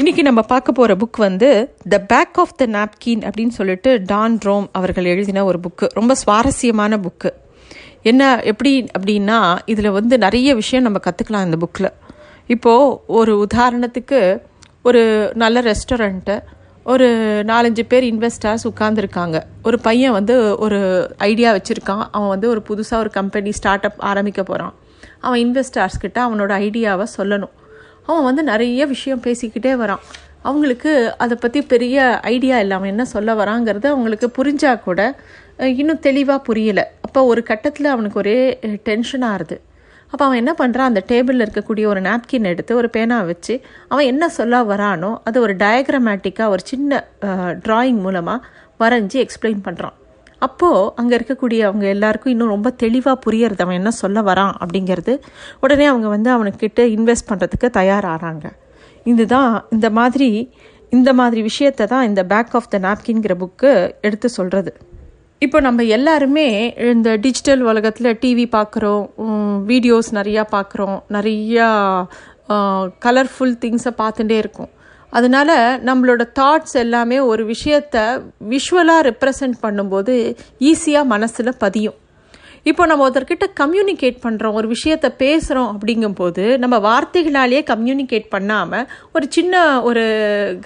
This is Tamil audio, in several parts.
இன்னைக்கு நம்ம பார்க்க போகிற புக் வந்து the back of the napkin அப்படின்னு சொல்லிட்டு டான் ரோம் அவர்கள் எழுதின ஒரு புக்கு ரொம்ப சுவாரஸ்யமான புக்கு என்ன எப்படி அப்படின்னா இதில் வந்து நிறைய விஷயம் நம்ம கற்றுக்கலாம் இந்த புக்கில் இப்போது ஒரு உதாரணத்துக்கு ஒரு நல்ல ரெஸ்டாரண்ட்டு ஒரு நாலஞ்சு பேர் இன்வெஸ்டர்ஸ் உட்காந்துருக்காங்க ஒரு பையன் வந்து ஒரு ஐடியா வச்சுருக்கான். அவன் வந்து ஒரு புதுசாக ஒரு கம்பெனி ஸ்டார்ட் அப் ஆரம்பிக்க போகிறான் அவன் இன்வெஸ்டர்ஸ் கிட்ட அவனோட ஐடியாவை சொல்லணும். அவன் வந்து நிறைய விஷயம் பேசிக்கிட்டே வரான். அவங்களுக்கு அதை பற்றி பெரிய ஐடியா இல்லை அவன் என்ன சொல்ல வராங்கிறது அவங்களுக்கு புரிஞ்சால் கூட இன்னும் தெளிவாக புரியலை. அப்போ ஒரு கட்டத்தில் அவனுக்கு ஒரே டென்ஷனாக ஆகுது அப்போ அவன் என்ன பண்ணுறான் அந்த டேபிளில் இருக்கக்கூடிய ஒரு நாப்கின் எடுத்து ஒரு பேனா வச்சு அவன் என்ன சொல்ல வரானோ அது ஒரு டயக்ராமேட்டிக்காக ஒரு சின்ன ட்ராயிங் மூலமாக வரைஞ்சி எக்ஸ்பிளைன் பண்ணுறான் அப்போது அங்கே இருக்கக்கூடிய அவங்க எல்லாருக்கும் இன்னும் ரொம்ப தெளிவாக புரியறது அவன் என்ன சொல்ல வரான் அப்படிங்கிறது உடனே அவங்க வந்து அவனுக்கிட்ட இன்வெஸ்ட் பண்ணுறதுக்கு தயாராகிறாங்க இதுதான் இந்த மாதிரி இந்த மாதிரி விஷயத்தை தான் இந்த பேக் ஆஃப் த நாப்கின்கிற புக்கு எடுத்து சொல்கிறது இப்போ நம்ம எல்லாருமே இந்த டிஜிட்டல் உலகத்தில் டிவி பார்க்குறோம் வீடியோஸ் நிறையா பார்க்குறோம் நிறையா கலர்ஃபுல் திங்ஸை பார்த்துட்டே இருக்கோம். அதனால நம்மளோட தாட்ஸ் எல்லாமே ஒரு விஷயத்த விஷுவலாக ரெப்ரசன்ட் பண்ணும்போது ஈஸியாக மனசில் பதியும். இப்போ நம்ம ஒருத்தர்கிட்ட கம்யூனிகேட் பண்ணுறோம் ஒரு விஷயத்த பேசுகிறோம் அப்படிங்கும்போது நம்ம வார்த்தைகளாலேயே கம்யூனிகேட் பண்ணாமல் ஒரு சின்ன ஒரு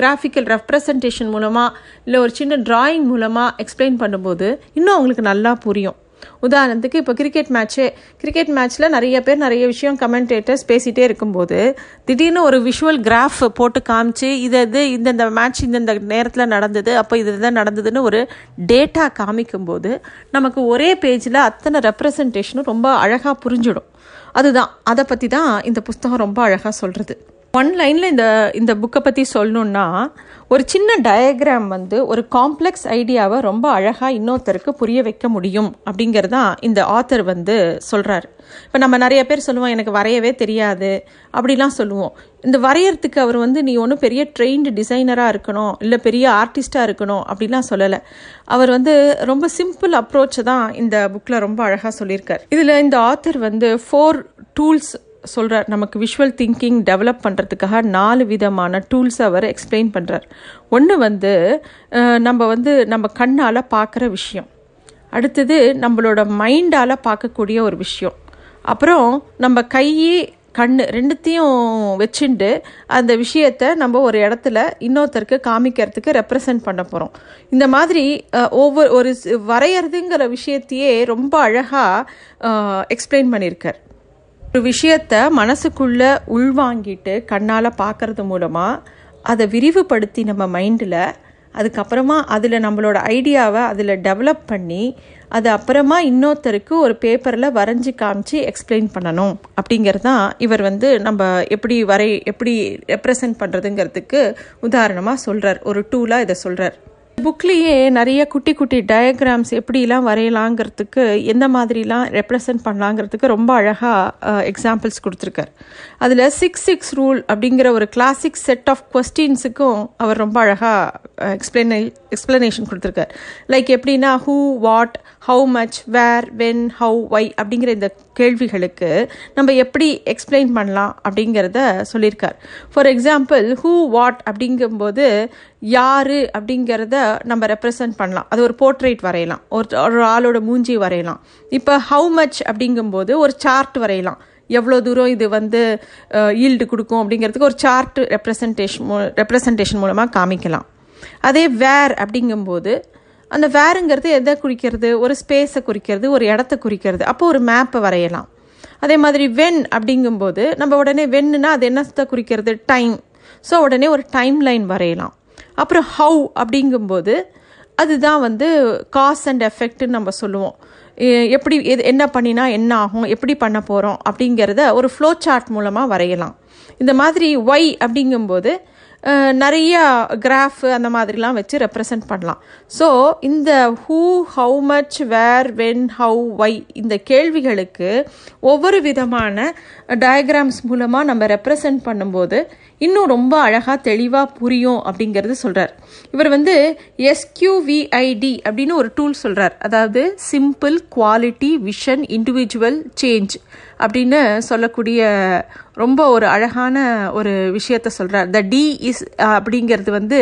கிராஃபிக்கல் ரெப்ரசன்டேஷன் மூலமாக இல்லை ஒரு சின்ன டிராயிங் மூலமாக எக்ஸ்பிளைன் பண்ணும்போது இன்னும் அவங்களுக்கு நல்லா புரியும். உதாரணத்துக்கு இப்போ கிரிக்கெட் மேட்ச்சே கிரிக்கெட் மேட்ச்சில் நிறைய பேர் நிறைய விஷயம் கமெண்டேட்டர்ஸ் பேசிகிட்டே இருக்கும்போது திடீர்னு ஒரு விஷுவல் கிராஃப் போட்டு காமிச்சு இது இது இந்தந்த மேட்ச் இந்தந்த நேரத்தில் நடந்தது அப்போ இது தான் நடந்ததுன்னு ஒரு டேட்டா காமிக்கும்போது நமக்கு ஒரே பேஜில் அத்தனை ரெப்ரசன்டேஷனும் ரொம்ப அழகாக புரிஞ்சிடும். அதுதான். அதை பற்றி தான் இந்த புஸ்தகம் ரொம்ப அழகாக சொல்கிறது ஒன் லைனில் இந்த இந்த புக்கை பற்றி சொல்லணுன்னா ஒரு சின்ன டயக்ராம் வந்து ஒரு காம்ப்ளெக்ஸ் ஐடியாவை ரொம்ப அழகாக இன்னொருத்தருக்கு புரிய வைக்க முடியும் அப்படிங்கிறது தான் இந்த ஆத்தர் வந்து சொல்கிறார் இப்போ நம்ம நிறைய பேர் சொல்லுவோம் எனக்கு வரையவே தெரியாது அப்படிலாம் சொல்லுவோம். இந்த வரையறதுக்கு அவர் வந்து நீ ஒன்றும் பெரிய ட்ரெயின்டு டிசைனராக இருக்கணும் இல்லை பெரிய ஆர்டிஸ்டாக இருக்கணும் அப்படிலாம் சொல்லலை. அவர் வந்து ரொம்ப சிம்பிள் அப்ரோச்சை தான் இந்த புக்கில் ரொம்ப அழகாக சொல்லியிருக்கார். இதில் இந்த ஆத்தர் வந்து ஃபோர் டூல்ஸ் சொல்கிறார் நமக்கு விஷுவல் திங்கிங் டெவலப் பண்ணுறதுக்காக நாலு விதமான டூல்ஸ் அவர் எக்ஸ்பிளைன் பண்ணுறார் ஒன்று வந்து நம்ம வந்து நம்ம கண்ணால் பார்க்குற விஷயம். அடுத்தது நம்மளோட மைண்டால் பார்க்கக்கூடிய ஒரு விஷயம். அப்புறம் நம்ம கையே கண் ரெண்டுத்தையும் வச்சுண்டு அந்த விஷயத்தை நம்ம ஒரு இடத்துல இன்னொருத்தருக்கு காமிக்கிறதுக்கு ரெப்ரசன்ட் பண்ண போகிறோம் இந்த மாதிரி ஒவ்வொரு ஒரு வரைகிறதுங்கிற விஷயத்தையே ரொம்ப அழகாக எக்ஸ்பிளைன் பண்ணியிருக்கார். ஒரு விஷயத்த மனசுக்குள்ள உள்வாங்கிட்டு கண்ணால் பார்க்கறது மூலமாக அதை விரிவுபடுத்தி நம்ம மைண்டில் அதுக்கப்புறமா அதில் நம்மளோட ஐடியாவை அதில் டெவலப் பண்ணி அது அப்புறமா இன்னொருத்தருக்கு ஒரு பேப்பரில் வரைஞ்சி காமிச்சு எக்ஸ்பிளைன் பண்ணணும். அப்படிங்கிறது தான் இவர் வந்து நம்ம எப்படி வரை எப்படி ரெப்ரசன்ட் பண்ணுறதுங்கிறதுக்கு உதாரணமாக சொல்கிறார் ஒரு டூலாக இதை சொல்கிறார் புக்லேயே நிறைய குட்டி குட்டி டயக்ராம்ஸ் எப்படிலாம் வரையலாங்கிறதுக்கு எந்த மாதிரிலாம் ரெப்ரசன்ட் பண்ணலாங்கிறதுக்கு ரொம்ப அழகாக எக்ஸாம்பிள்ஸ் கொடுத்துருக்கார். அதில் சிக்ஸ் சிக்ஸ் ரூல் அப்படிங்கிற ஒரு கிளாசிக் செட் ஆஃப் கொஸ்டின்ஸுக்கும் அவர் ரொம்ப அழகாக எக்ஸ்பிளனே எக்ஸ்பிளனேஷன் கொடுத்துருக்கார். லைக் எப்படின்னா who what how much where when how why அப்படிங்கிற இந்த கேள்விகளுக்கு நம்ம எப்படி எக்ஸ்பிளைன் பண்ணலாம் அப்படிங்கிறத சொல்லியிருக்கார். ஃபார் எக்ஸாம்பிள் ஹூ வாட் அப்படிங்கும்போது யாரு அப்படிங்கிறத நம்ம ரெப்ரசன்ட் பண்ணலாம். அது ஒரு போர்ட்ரேட் வரையலாம். ஒரு ஒரு ஆளோட மூஞ்சி வரையலாம். இப்போ ஹவு மச் அப்படிங்கும்போது ஒரு சார்ட் வரையலாம். எவ்வளோ தூரம் இது வந்து ஈல்டு கொடுக்கும் அப்படிங்கிறதுக்கு ஒரு சார்ட் ரெப்ரசன்டேஷன் ரெப்ரசன்டேஷன் மூலமாக காமிக்கலாம். அதே வேர் அப்படிங்கும்போது அந்த வேருங்கிறது எதை குறிக்கிறது? ஒரு ஸ்பேஸை குறிக்கிறது ஒரு இடத்த குறிக்கிறது. அப்போ ஒரு மேப்பை வரையலாம். அதே மாதிரி வென் அப்படிங்கும்போது நம்ம உடனே வென்னுனா அது என்னத்தை குறிக்கிறது? டைம் ஸோ உடனே ஒரு டைம் லைன் வரையலாம். அப்புறம் ஹவு அப்படிங்கும்போது அதுதான் வந்து காஸ் அண்ட் எஃபெக்ட்னு நம்ம சொல்லுவோம். எப்படி எது என்ன பண்ணினா என்ன ஆகும் எப்படி பண்ண போகிறோம் அப்படிங்கிறத ஒரு ஃப்ளோ சார்ட் மூலமாக வரையலாம். இந்த மாதிரி ஒய் அப்படிங்கும்போது நிறைய கிராஃப் அந்த மாதிரிலாம் வச்சு ரெப்ரசன்ட் பண்ணலாம். ஸோ இந்த who how much where when how why இந்த கேள்விகளுக்கு ஒவ்வொரு விதமான டயக்ராம்ஸ் மூலமாக நம்ம ரெப்ரசன்ட் பண்ணும்போது இன்னும் ரொம்ப அழகாக தெளிவாக புரியும் அப்படிங்கிறது சொல்கிறார் இவர் வந்து எஸ்கியூவிஐடி அப்படின்னு ஒரு டூல் சொல்கிறார் அதாவது simple quality vision individual change அப்படின்னு சொல்லக்கூடிய ரொம்ப ஒரு அழகான ஒரு விஷயத்த சொல்கிறார் த டி இஸ் அப்படிங்கிறது வந்து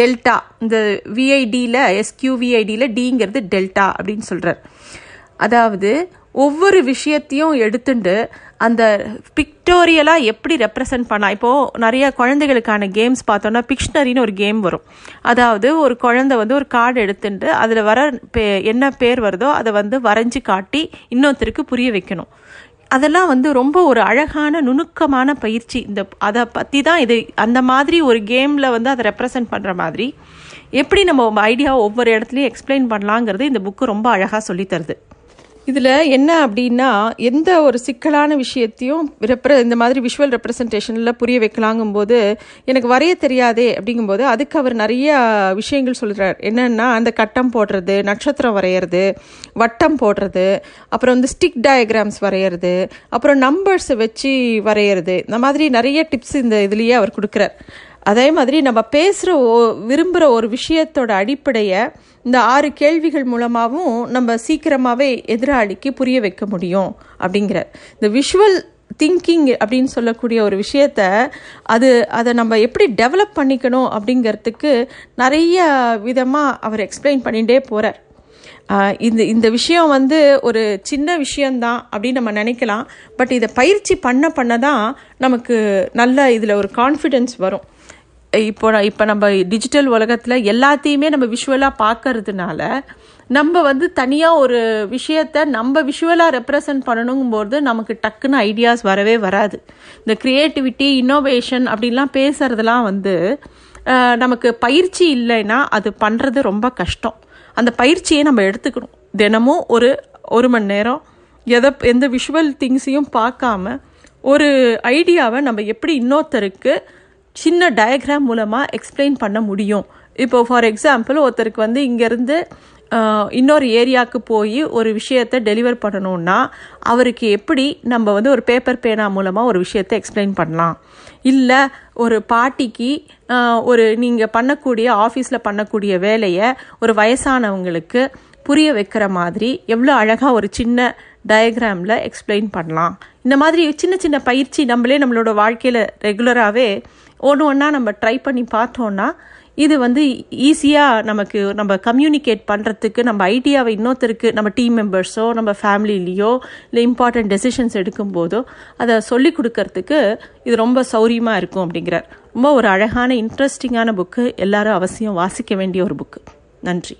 டெல்டா. இந்த விஐடியில் எஸ்கியூவிஐடியில் டிங்கிறது டெல்டா அப்படின்னு சொல்கிறார் அதாவது ஒவ்வொரு விஷயத்தையும் எடுத்துட்டு அந்த பிக்டோரியலாக எப்படி ரெப்ரசன்ட் பண்ணா இப்போது நிறைய குழந்தைகளுக்கான கேம்ஸ் பார்த்தோன்னா பிக்ஷனரின்னு ஒரு கேம் வரும். அதாவது ஒரு குழந்தை வந்து ஒரு கார்டு எடுத்துட்டு அதில் வர பே என்ன பேர் வருதோ அதை வந்து வரைஞ்சி காட்டி இன்னொருத்தருக்கு புரிய வைக்கணும். அதெல்லாம் வந்து ரொம்ப ஒரு அழகான நுணுக்கமான பயிற்சி. இந்த அதை பற்றி தான் இது அந்த மாதிரி ஒரு கேமில் வந்து அதை ரெப்ரசன்ட் பண்ணுற மாதிரி. எப்படி நம்ம ஐடியா ஒவ்வொரு இடத்துலையும் எக்ஸ்பிளைன் பண்ணலாங்கிறது இந்த புக்கு ரொம்ப அழகாக சொல்லித்தருது. இதில் என்ன அப்படின்னா எந்த ஒரு சிக்கலான விஷயத்தையும் ரெப்ர இந்த மாதிரி விஷுவல் ரெப்ரசன்டேஷனில் புரிய வைக்கலாங்கும்போது எனக்கு வரைய தெரியாதே அப்படிங்கும்போது அதுக்கு அவர் நிறைய விஷயங்கள் சொல்கிறார் என்னென்னா அந்த கட்டம் போடுறது நட்சத்திரம் வரைகிறது வட்டம் போடுறது அப்புறம் வந்து ஸ்டிக் டயக்ராம்ஸ் வரைகிறது அப்புறம் நம்பர்ஸை வச்சு வரைகிறது இந்த மாதிரி நிறைய டிப்ஸ் இந்த இதுலேயே அவர் கொடுக்குறார். அதே மாதிரி நம்ம பேசுகிற ஓ விரும்புகிற ஒரு விஷயத்தோட அடிப்படையை இந்த ஆறு கேள்விகள் மூலமாகவும் நம்ம சீக்கிரமாகவே எதிராளிக்கு புரிய வைக்க முடியும் அப்படிங்கிற இந்த விஷுவல் திங்கிங் அப்படின்னு சொல்லக்கூடிய ஒரு விஷயத்த அது அதை நம்ம எப்படி டெவலப் பண்ணிக்கணும் அப்படிங்கிறதுக்கு நிறைய விதமாக அவர் எக்ஸ்பிளைன் பண்ணிகிட்டே போகிறார் இந்த இந்த விஷயம் வந்து ஒரு சின்ன விஷயந்தான் அப்படின்னு நம்ம நினைக்கலாம். பட் இதை பயிற்சி பண்ண பண்ண தான் நமக்கு நல்ல இதில் ஒரு கான்ஃபிடென்ஸ் வரும். இப்போ இப்போ நம்ம டிஜிட்டல் உலகத்தில் எல்லாத்தையுமே நம்ம விஷுவலாக பார்க்கறதுனால நம்ம வந்து தனியாக ஒரு விஷயத்த நம்ம விஷுவலாக ரெப்ரசன்ட் பண்ணணுங்கும்போது நமக்கு டக்குன்னு ஐடியாஸ் வரவே வராது. இந்த க்ரியேட்டிவிட்டி இன்னோவேஷன் அப்படின்லாம் பேசுகிறதுலாம் வந்து நமக்கு பயிற்சி இல்லைன்னா அது பண்ணுறது ரொம்ப கஷ்டம். அந்த பயிற்சியை நம்ம எடுத்துக்கணும். தினமும் ஒரு ஒரு மணி நேரம் எதை எந்த விஷுவல் திங்ஸையும் பார்க்காம ஒரு ஐடியாவை நம்ம எப்படி இன்னொருத்தருக்கு சின்ன டயக்ராம் மூலமாக எக்ஸ்பிளைன் பண்ண முடியும். இப்போ ஃபார் எக்ஸாம்பிள் ஒருத்தருக்கு வந்து இங்கேருந்து இன்னொரு ஏரியாவுக்கு போய் ஒரு விஷயத்தை டெலிவர் பண்ணணுன்னா அவருக்கு எப்படி நம்ம வந்து ஒரு பேப்பர் பேனா மூலமாக ஒரு விஷயத்தை எக்ஸ்பிளைன் பண்ணலாம்? இல்லை ஒரு பாட்டிக்கு ஒரு நீங்கள் பண்ணக்கூடிய ஆஃபீஸில் பண்ணக்கூடிய வேலையை ஒரு வயசானவங்களுக்கு புரிய வைக்கிற மாதிரி எவ்வளோ அழகாக ஒரு சின்ன டயக்ராமில் எக்ஸ்பிளைன் பண்ணலாம். இந்த மாதிரி சின்ன சின்ன பயிற்சி நம்மளே நம்மளோட வாழ்க்கையில் ரெகுலராகவே ஒன்று ஒன்றா நம்ம ட்ரை பண்ணி பார்த்தோன்னா இது வந்து ஈஸியாக நமக்கு நம்ம கம்யூனிகேட் பண்ணுறதுக்கு நம்ம ஐடியாவை இன்னொருத்தருக்கு நம்ம டீம் மெம்பர்ஸோ நம்ம ஃபேமிலிலேயோ இல்லை இம்பார்ட்டன்ட் டெசிஷன்ஸ் எடுக்கும்போதோ அதை சொல்லி கொடுக்கறதுக்கு இது ரொம்ப சௌரியமாக இருக்கும் அப்படிங்கிறார். ரொம்ப ஒரு அழகான இன்ட்ரெஸ்டிங்கான புக்கு எல்லாரும் அவசியம் வாசிக்க வேண்டிய ஒரு புக்கு நன்றி.